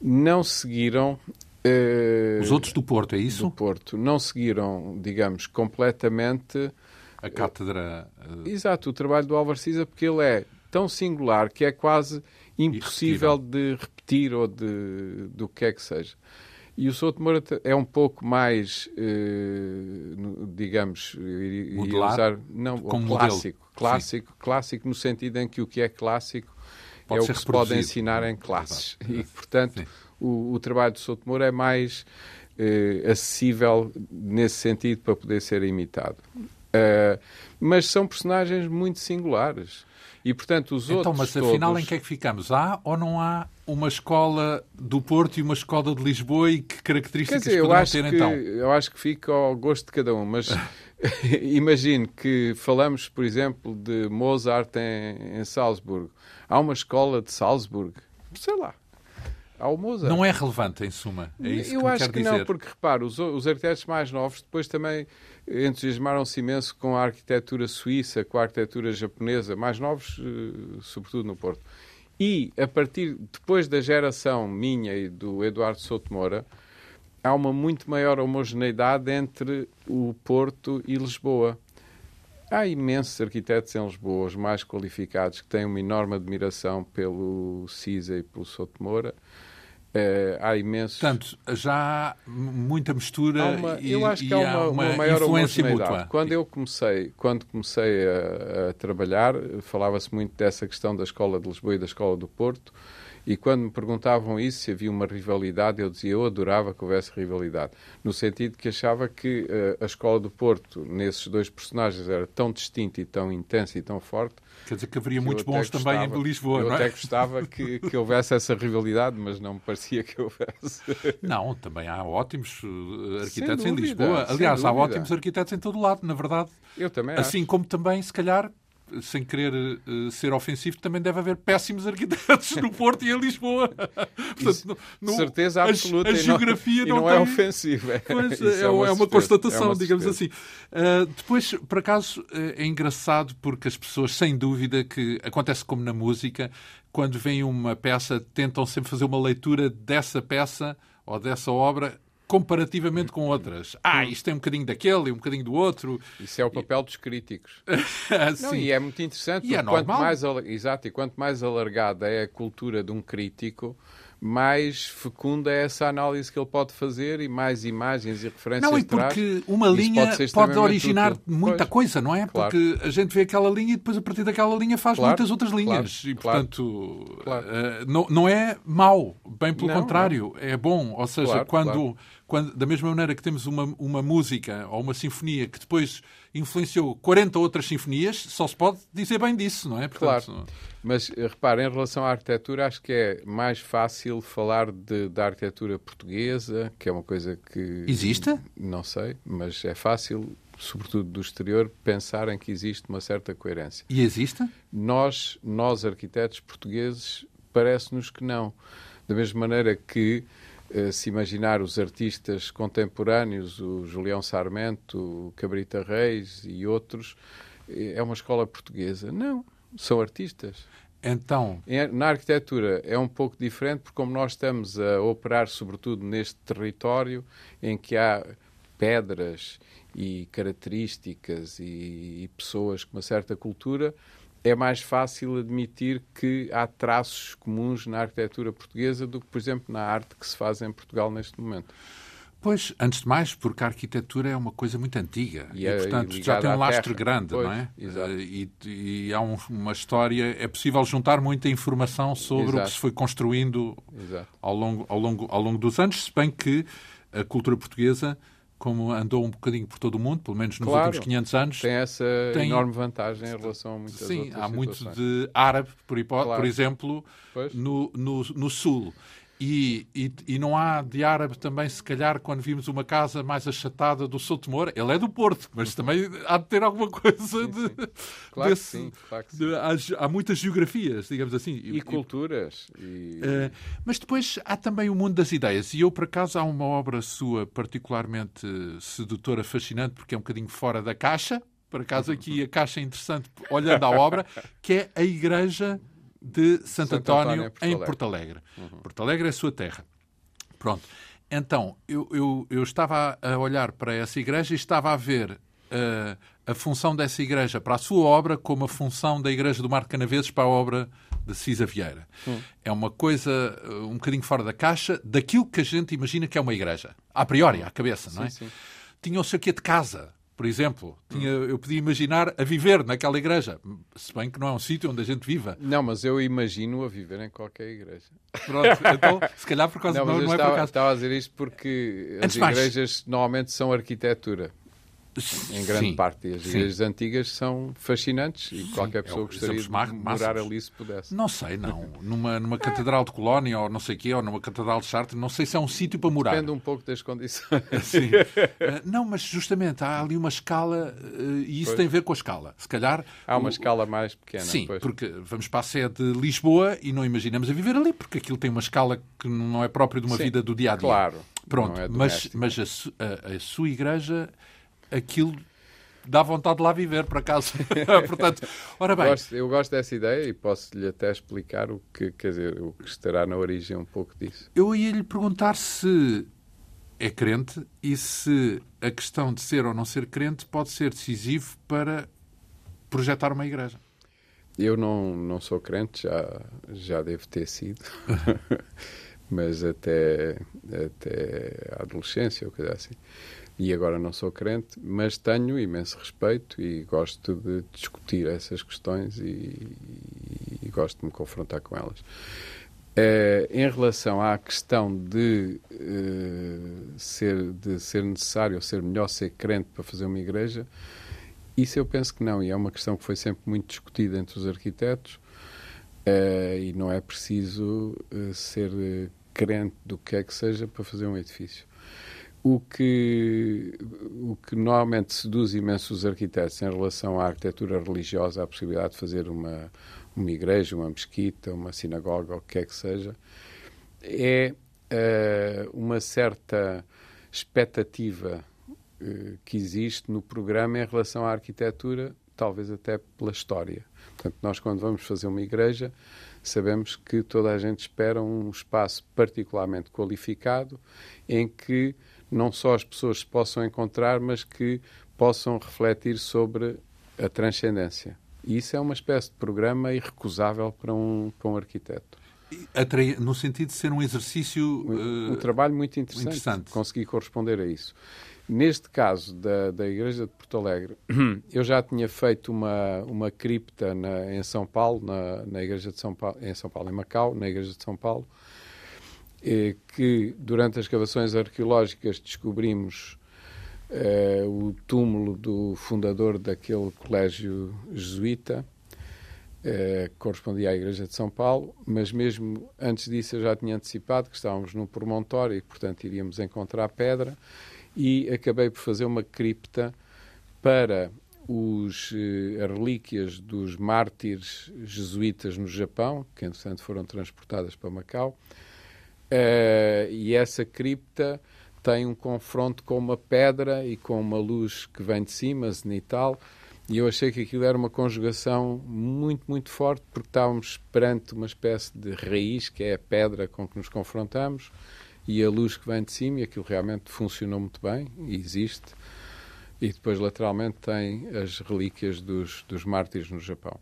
não seguiram Uh, Os outros do Porto, é isso? Do Porto. Não seguiram, digamos, completamente... A cátedra... Uh... Exato, o trabalho do Álvaro Siza, porque ele é tão singular que é quase impossível de repetir ou de do que é que seja. E o Souto Moura é um pouco mais, eh, digamos, Modelar, usar, não, como clássico, modelo. clássico, Sim. clássico no sentido em que o que é clássico pode é o que se pode ensinar em classes. E, portanto, o, o, trabalho do Souto Moura é mais eh, acessível nesse sentido para poder ser imitado. Uh, mas são personagens muito singulares. E, portanto, os então, outros. Então, mas todos... afinal, em que é que ficamos? Há ou não há uma escola do Porto e uma escola de Lisboa e que características Quer dizer, poderão ter que, então? Eu acho que fica ao gosto de cada um, mas imagine que falamos, por exemplo, de Mozart em, em Salzburgo. Há uma escola de Salzburgo, sei lá. Há o Mozart. Não é relevante, em suma. É isso eu que acho que não, porque repare, os, os arquitetos mais novos depois também entusiasmaram-se imenso com a arquitetura suíça, com a arquitetura japonesa, mais novos, eh, sobretudo no Porto. E, a partir, depois da geração minha e do Eduardo Souto Moura, há uma muito maior homogeneidade entre o Porto e Lisboa. Há imensos arquitetos em Lisboa, os mais qualificados, que têm uma enorme admiração pelo CISA e pelo Souto Moura. É, há imensos. Portanto, já há muita mistura uma, e, eu acho que há uma, uma, uma maior influência mútua. Quando eu comecei, quando comecei a, a trabalhar, falava-se muito dessa questão da Escola de Lisboa e da Escola do Porto. E quando me perguntavam isso, se havia uma rivalidade, eu dizia eu adorava que houvesse rivalidade. No sentido que achava que uh, a Escola do Porto, nesses dois personagens, era tão distinta e tão intensa e tão forte. Quer dizer que haveria que muitos bons gostava, também em Lisboa, eu não é? Eu até gostava que, que houvesse essa rivalidade, mas não me parecia que houvesse. Não, também há ótimos uh, arquitetos dúvida, em Lisboa. Aliás, há ótimos arquitetos em todo o lado, na verdade. Eu também Assim acho. como também, se calhar, sem querer uh, ser ofensivo, também deve haver péssimos arquitetos no Porto e em Lisboa. Portanto, certeza absoluta. A, a geografia não, não, não é ofensivo. É, é, é, uma, é uma constatação, é uma digamos assim. Uh, depois, por acaso, é engraçado porque as pessoas, sem dúvida, que acontece como na música, quando vem uma peça, tentam sempre fazer uma leitura dessa peça ou dessa obra comparativamente com outras. Ah, isto tem um bocadinho daquele e um bocadinho do outro. Isso é o papel dos críticos. Não, Sim. e é muito interessante, e é quanto normal. mais, exato, e quanto mais alargada é a cultura de um crítico, mais fecunda é essa análise que ele pode fazer e mais imagens e referências Não, e porque uma linha pode, pode, originar útil. muita Pois. coisa, não é? Claro. Porque a gente vê aquela linha e depois a partir daquela linha faz Claro, muitas outras claro, linhas. e, claro. portanto, Claro. eh, não, não é mau, bem pelo Não, contrário, é bom. Ou seja, quando. Quando, da mesma maneira que temos uma, uma música ou uma sinfonia que depois influenciou 40 outras sinfonias, só se pode dizer bem disso, não é? Claro. Mas eh, repare, em relação à arquitetura, acho que é mais fácil falar de, da arquitetura portuguesa, que é uma coisa que. Existe? Não sei, mas é fácil, sobretudo do exterior, pensar em que existe uma certa coerência. E existe? Nós, nós arquitetos portugueses, parece-nos que não. Da mesma maneira que, se imaginar os artistas contemporâneos, o Julião Sarmento, o Cabrita Reis e outros, eh, é uma escola portuguesa. Não, são artistas. Então, Em- Na arquitetura é um pouco diferente, porque como nós estamos a operar sobretudo neste território em que há pedras e características e, e pessoas com uma certa cultura, é mais fácil admitir que há traços comuns na arquitetura portuguesa do que, por exemplo, na arte que se faz em Portugal neste momento. Pois, antes de mais, porque a arquitetura é uma coisa muito antiga E e, é portanto, já tem um lastro terra. grande, Pois, não é? exato. Eh, E, e há um- uma história, é possível juntar muita informação sobre o que Exato. se foi construindo Exato. ao longo, ao, longo, ao longo dos anos, se bem que a cultura portuguesa, como andou um bocadinho por todo o mundo, pelo menos nos Claro. últimos 500 anos, Tem essa Tem- enorme vantagem em relação a muitas sim, há muito situações. de árabe, por, hipó- Claro. por exemplo, Pois. no, no, no sul. E, e, e não há de árabe também, se calhar, quando vimos uma casa mais achatada do Souto Moura. Ele é do Porto, mas também há de ter alguma coisa de. Claro que desse- sim, claro que sim. de- há, há muitas geografias, digamos assim. E culturas. E... Eh, mas depois há também o mundo das ideias. E eu, por acaso, há uma obra sua particularmente sedutora, fascinante, porque é um bocadinho fora da caixa. Por acaso, aqui a caixa é interessante, olhando à obra, que é a Igreja de Santo, Santo António, António, em Porto Alegre. Porto Alegre. Porto Alegre é a sua terra. Pronto. Então, eu, eu, eu estava a olhar para essa igreja e estava a ver uh, a função dessa igreja para a sua obra como a função da igreja do Mar de Canaveses para a obra de Cisa Vieira. Hum. É uma coisa uh, um bocadinho fora da caixa daquilo que a gente imagina que é uma igreja. A priori, à cabeça, não é? Sim, sim. Tinha o seu quê de casa, por exemplo. Tinha, eu podia imaginar a viver naquela igreja, se bem que não é um sítio onde a gente viva. Não, mas eu imagino a viver em qualquer igreja. Pronto, então, se calhar por causa não, não, não é estava, por acaso. Estava a dizer isto porque Antes as igrejas mais... normalmente são arquitetura em grande Sim, parte. E as igrejas antigas são fascinantes e qualquer pessoa é, gostaria de morar ali se pudesse. Não sei, não. Numa, numa catedral de Colónia ou não sei o quê, ou numa catedral de Chartres, não sei se é um sítio para morar. Depende um pouco das condições. Sim. Eh, não, mas justamente há ali uma escala eh, e isso pois. tem a ver com a escala. Se calhar... Há uma o... escala mais pequena. Sim, pois. porque vamos para a sede de Lisboa e não imaginamos a viver ali, porque aquilo tem uma escala que não é própria de uma Sim, vida do dia-a-dia. -dia. Claro. Pronto, é mas, mas a, a, a sua igreja aquilo dá vontade de lá viver, por acaso. Portanto, ora bem. Gosto, eu gosto dessa ideia e posso-lhe até explicar o que, quer dizer, o que estará na origem um pouco disso. Eu ia lhe perguntar se é crente e se a questão de ser ou não ser crente pode ser decisivo para projetar uma igreja. Eu não, não sou crente, já, já devo ter sido. mas até, até a adolescência ou coisa assim e agora não sou crente, mas tenho imenso respeito e gosto de discutir essas questões e, e gosto de me confrontar com elas. Eh, em relação à questão de, uh, ser, de ser necessário ou ser melhor ser crente para fazer uma igreja, isso eu penso que não, e é uma questão que foi sempre muito discutida entre os arquitetos, uh, e não é preciso ser crente do que é que seja para fazer um edifício. O que, o que normalmente seduz imenso os arquitetos em relação à arquitetura religiosa, a possibilidade de fazer uma, uma igreja, uma mesquita, uma sinagoga, o que é que seja, é uh, uma certa expectativa uh, que existe no programa em relação à arquitetura, talvez até pela história. Portanto, nós quando vamos fazer uma igreja, sabemos que toda a gente espera um espaço particularmente qualificado em que não só as pessoas se possam encontrar, mas que possam refletir sobre a transcendência. E isso é uma espécie de programa irrecusável para um, para um arquiteto. No sentido de ser um exercício. Um, um trabalho muito interessante, interessante. Consegui corresponder a isso. Neste caso da, da Igreja de Porto Alegre, eu já tinha feito uma, uma cripta na, em São Paulo, na, na Igreja de São Paulo, em São Paulo, em Macau, na Igreja de São Paulo, eh, que durante as escavações arqueológicas descobrimos eh, o túmulo do fundador daquele colégio jesuíta, eh, que correspondia à Igreja de São Paulo, mas mesmo antes disso eu já tinha antecipado que estávamos num promontório e, portanto, iríamos encontrar pedra e acabei por fazer uma cripta para os, as relíquias dos mártires jesuítas no Japão, que entretanto foram transportadas para Macau, Uh, e essa cripta tem um confronto com uma pedra e com uma luz que vem de cima, zenital, e eu achei que aquilo era uma conjugação muito, muito forte, porque estávamos perante uma espécie de raiz, que é a pedra com que nos confrontamos, e a luz que vem de cima, e aquilo realmente funcionou muito bem, existe. E depois, lateralmente, tem as relíquias dos, dos mártires no Japão.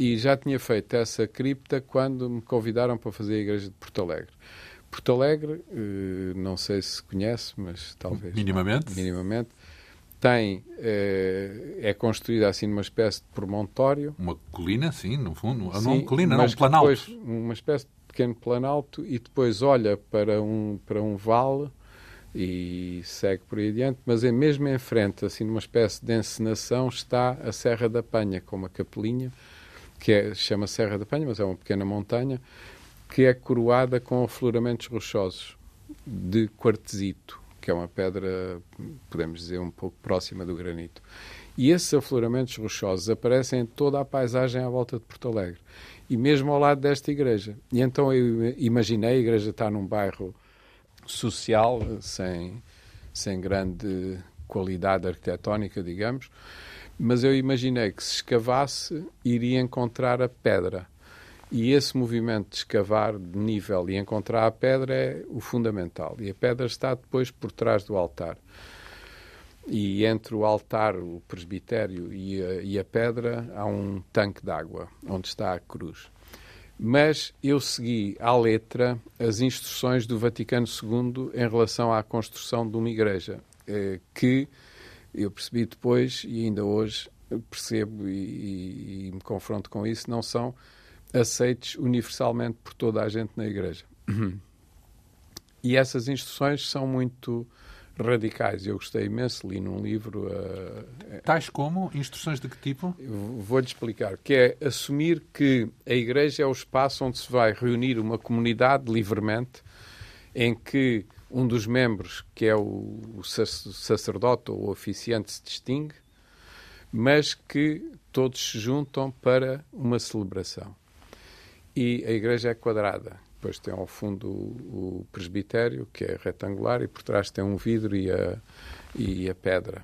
E já tinha feito essa cripta quando me convidaram para fazer a igreja de Porto Alegre. Porto Alegre, eh, não sei se conhece, mas talvez. Minimamente? minimamente. Tem, eh, é construída assim numa espécie de promontório. Uma colina, sim, no fundo. Sim, não uma colina, não, um planalto. Depois, uma espécie de pequeno planalto e depois olha para um, para um vale e segue por aí adiante, mas é mesmo em frente, assim numa espécie de encenação, está a Serra da Penha, com uma capelinha, que é, chama Serra da Penha, mas é uma pequena montanha, que é coroada com afloramentos rochosos de quartzito, que é uma pedra, podemos dizer, um pouco próxima do granito. E esses afloramentos rochosos aparecem em toda a paisagem à volta de Porto Alegre e mesmo ao lado desta igreja. E então eu imaginei, a igreja está num bairro social, sem, sem grande qualidade arquitetónica, digamos, mas eu imaginei que se escavasse iria encontrar a pedra. E esse movimento de escavar de nível e encontrar a pedra é o fundamental. E a pedra está depois por trás do altar. E entre o altar, o presbitério e a, e a pedra há um tanque de água, onde está a cruz. Mas eu segui à letra as instruções do Vaticano II em relação à construção de uma igreja, eh, que eu percebi depois e ainda hoje percebo e, e, e me confronto com isso, não são aceitos universalmente por toda a gente na igreja. E essas instruções são muito radicais. Eu gostei imenso, li num livro. Uh, Tais como? Instruções de que tipo? Vou-lhe explicar. Que é assumir que a igreja é o espaço onde se vai reunir uma comunidade livremente, em que um dos membros, que é o sacerdote ou o oficiante, se distingue, mas que todos se juntam para uma celebração. E a igreja é quadrada depois tem ao fundo o, o, presbitério, que é retangular, e por trás tem um vidro e a, e a pedra.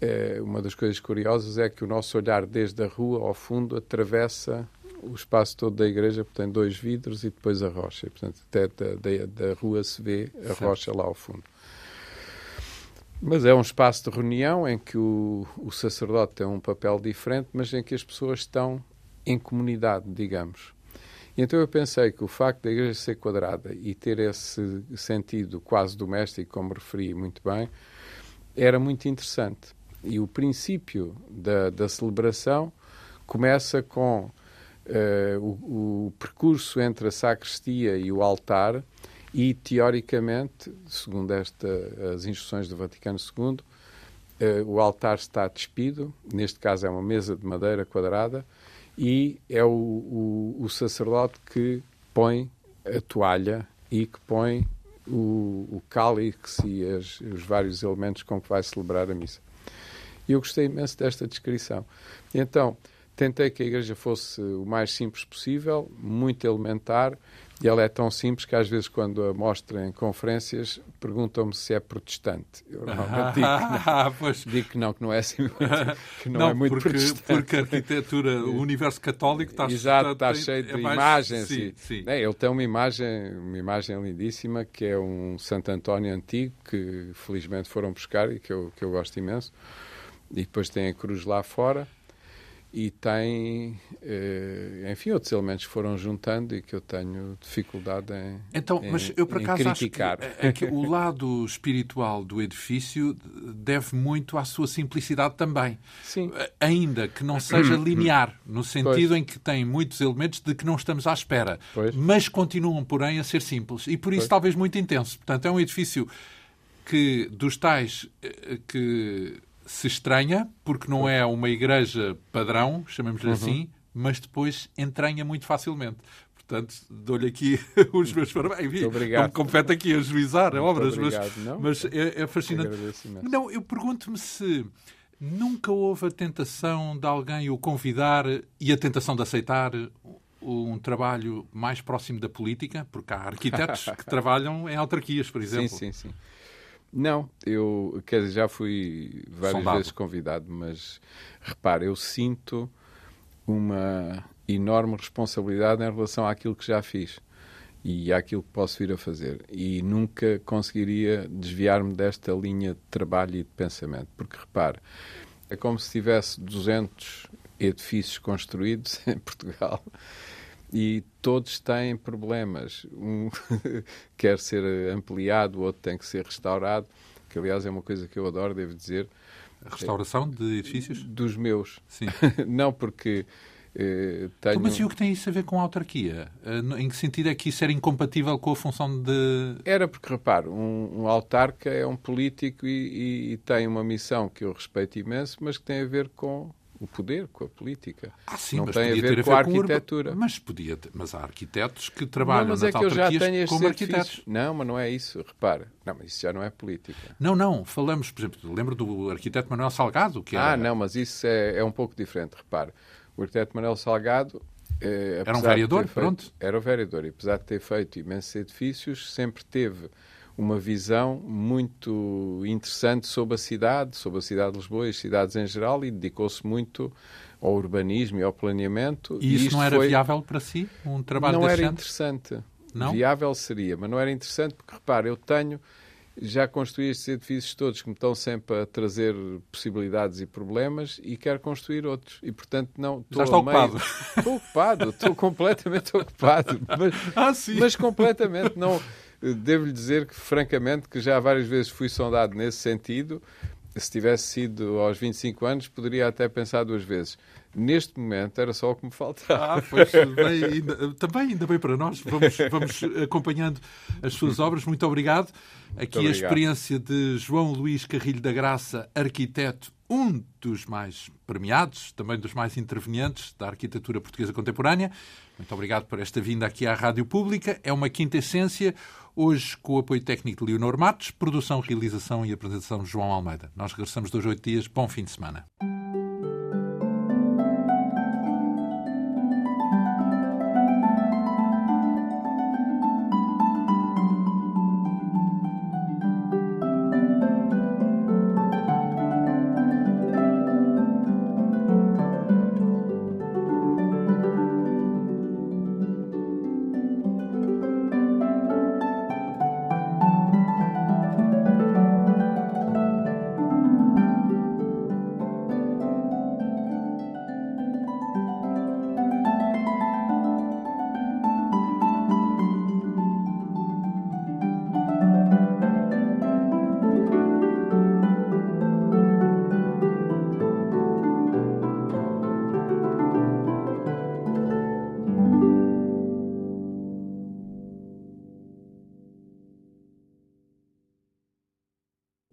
É, uma das coisas curiosas é que o nosso olhar desde a rua ao fundo atravessa o espaço todo da igreja, porque tem dois vidros e depois a rocha. E, portanto, até da, da, da rua se vê a certo. rocha lá ao fundo. Mas é um espaço de reunião em que o, o sacerdote tem um papel diferente, mas em que as pessoas estão em comunidade, digamos. E então eu pensei que o facto da igreja ser quadrada e ter esse sentido quase doméstico, como referi muito bem, era muito interessante. E o princípio da, da celebração começa com uh, o, o, percurso entre a sacristia e o altar e, teoricamente, segundo esta, as instruções do Vaticano II, uh, o altar está despido, neste caso é uma mesa de madeira quadrada, e é o, o, o sacerdote que põe a toalha e que põe o, o cálice e as, os vários elementos com que vai celebrar a missa. Eu gostei imenso desta descrição. Então, tentei que a igreja fosse o mais simples possível, muito elementar, e ela é tão simples que às vezes quando a mostro em conferências perguntam-me se é protestante. Eu normalmente digo, que não, digo que não, que não é assim que não, não é muito porque, protestante. Porque a arquitetura, o universo católico está, Exato, está, está cheio de é mais, imagens. Sim, sim. É, ele tem uma imagem, uma imagem lindíssima que é um Santo António antigo que felizmente foram buscar e que eu, que eu gosto imenso. E depois tem a cruz lá fora e tem, eh, enfim, outros elementos que foram juntando e que eu tenho dificuldade em Então, mas eu por acaso criticar. acho que, é que o lado espiritual do edifício deve muito à sua simplicidade também. Sim. Ainda que não seja linear, no sentido pois. em que tem muitos elementos de que não estamos à espera, pois. mas continuam, porém, a ser simples e por isso pois. talvez muito intenso. Portanto, é um edifício que dos tais eh, que se estranha, porque não é uma igreja padrão, chamemos-lhe uhum. assim, mas depois entranha muito facilmente. Portanto, dou-lhe aqui os meus parabéns. Muito obrigado. Não me compete aqui a juizar obras, obrigado. mas, não, mas é, é fascinante. Não, eu pergunto-me se nunca houve a tentação de alguém o convidar e a tentação de aceitar um trabalho mais próximo da política, porque há arquitetos que trabalham em autarquias, por exemplo. Sim, sim, sim. Não, eu quer dizer, já fui várias Soldado. vezes convidado, mas repare, eu sinto uma enorme responsabilidade em relação àquilo que já fiz e àquilo que posso vir a fazer. E nunca conseguiria desviar-me desta linha de trabalho e de pensamento. Porque, repare, é como se tivesse 200 edifícios construídos em Portugal e todos têm problemas. Um quer ser ampliado, o outro tem que ser restaurado, que aliás é uma coisa que eu adoro, devo dizer. A restauração de edifícios? Dos meus. Sim. Não porque eh, tenho... Mas e o que tem isso a ver com a autarquia? Eh, em que sentido é que isso era incompatível com a função de... Era porque, repare, um, um autarca é um político e, e, e tem uma missão que eu respeito imenso, mas que tem a ver com o poder, com a política. Ah, sim, não mas tem a ver, a ver com a arquitetura. Com mas podia ter, mas há arquitetos que trabalham não, mas nas é que eu já tenho como arquitetos. Não, mas não é isso. Repara, não, mas isso já não é política. Não, não. Falamos, por exemplo, lembro do arquiteto Manuel Salgado, que era... Ah, não, mas isso é, é um pouco diferente. Repara, o arquiteto Manuel Salgado eh, era um vereador, feito, pronto. Era o vereador, e apesar de ter feito imensos edifícios, sempre teve uma visão muito interessante sobre a cidade, sobre a cidade de Lisboa e as cidades em geral, e dedicou-se muito ao urbanismo e ao planeamento. E isso não era foi... viável para si? Um trabalho Não era interessante. Não? Viável seria, mas não era interessante porque, repare, eu tenho já construí estes edifícios todos que me estão sempre a trazer possibilidades e problemas e quero construir outros. E, portanto, não... Já ocupado. Meio... Estou ocupado, estou completamente ocupado. Mas, ah, sim. mas completamente não... Devo-lhe dizer que, francamente, que já várias vezes fui sondado nesse sentido. Se tivesse sido aos 25 anos, poderia até pensar duas vezes. Neste momento era só o que me faltava. Ah, pois, bem, ainda, também ainda bem para nós. Vamos, vamos acompanhando as suas obras. Muito obrigado. Aqui obrigado. a experiência de João Luís Carrilho da Graça, arquiteto, um dos mais premiados, também dos mais intervenientes da arquitetura portuguesa contemporânea. Muito obrigado por esta vinda aqui à Rádio Pública. É uma quinta essência, hoje com o apoio técnico de Leonor Matos, produção, realização e apresentação de João Almeida. Nós regressamos dois oito dias. Bom fim de semana.